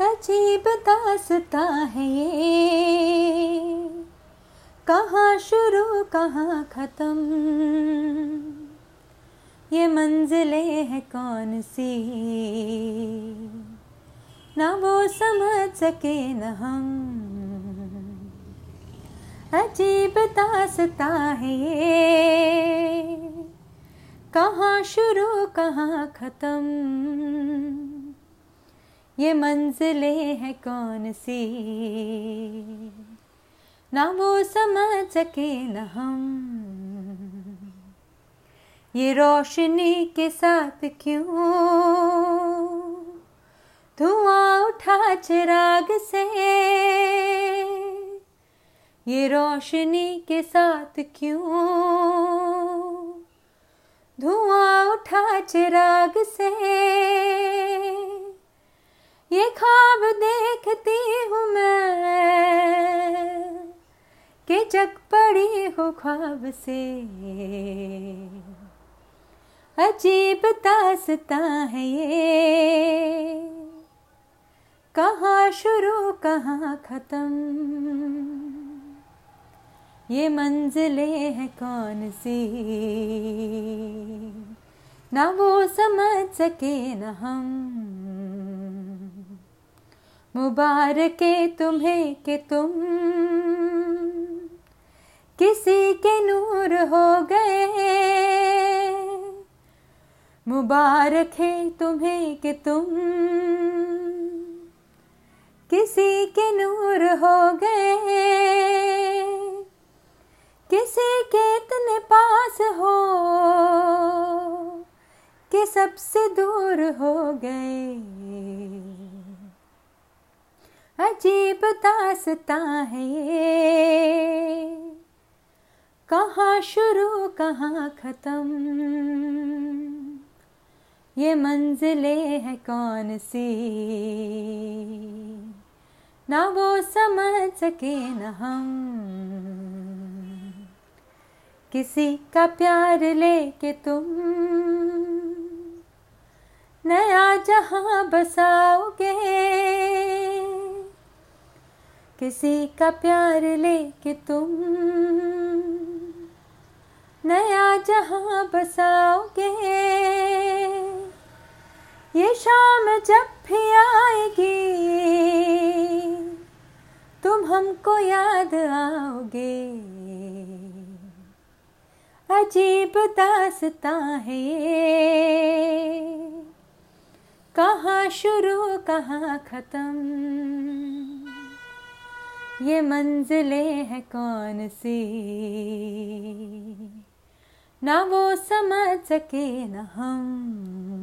अजीब दासता है ये। कहाँ शुरू, कहाँ ख़त्म? ये मंजिलें हैं कौन सी? ना वो समझ सके न हम। अजीब दासता है ये। कहाँ शुरू, कहाँ ख़त्म? ये मंजिलें हैं कौन सी? ना वो समझ सके न हम। ये रोशनी के साथ क्यों? धुआँ उठा चिराग से। ये रोशनी के साथ क्यों? धुआँ उठा चिराग से। ये ख्वाब देखती हूँ मैं, कि जग पड़ी हो ख्वाब से। अजीब दासता है ये। कहाँ शुरू, कहाँ ख़त्म? ये मंजिलें हैं कौन सी? ना वो समझ सके न हम। मुबारक तुम्हें कि तुम किसी के नूर हो गए। मुबारक है तुम्हें कि तुम किसी के नूर हो गए। किसी के इतने पास हो कि सबसे दूर हो गए। अजीब दासता है ये। कहाँ शुरू, कहाँ ख़त्म? ये मंजिलें हैं कौन सी? ना वो समझ सके न हम। किसी का प्यार लेके तुम। नया जहाँ बसाओगे किसी का प्यार लेके तुम। नया जहाँ बसाओगे, ये शाम जब भी आएगी, तुम हमको याद आओगे। अजीब दासता है ये। कहाँ शुरू, कहाँ ख़त्म? ये मंजिले हैं कौन सी? ना वो समझ सके न हम।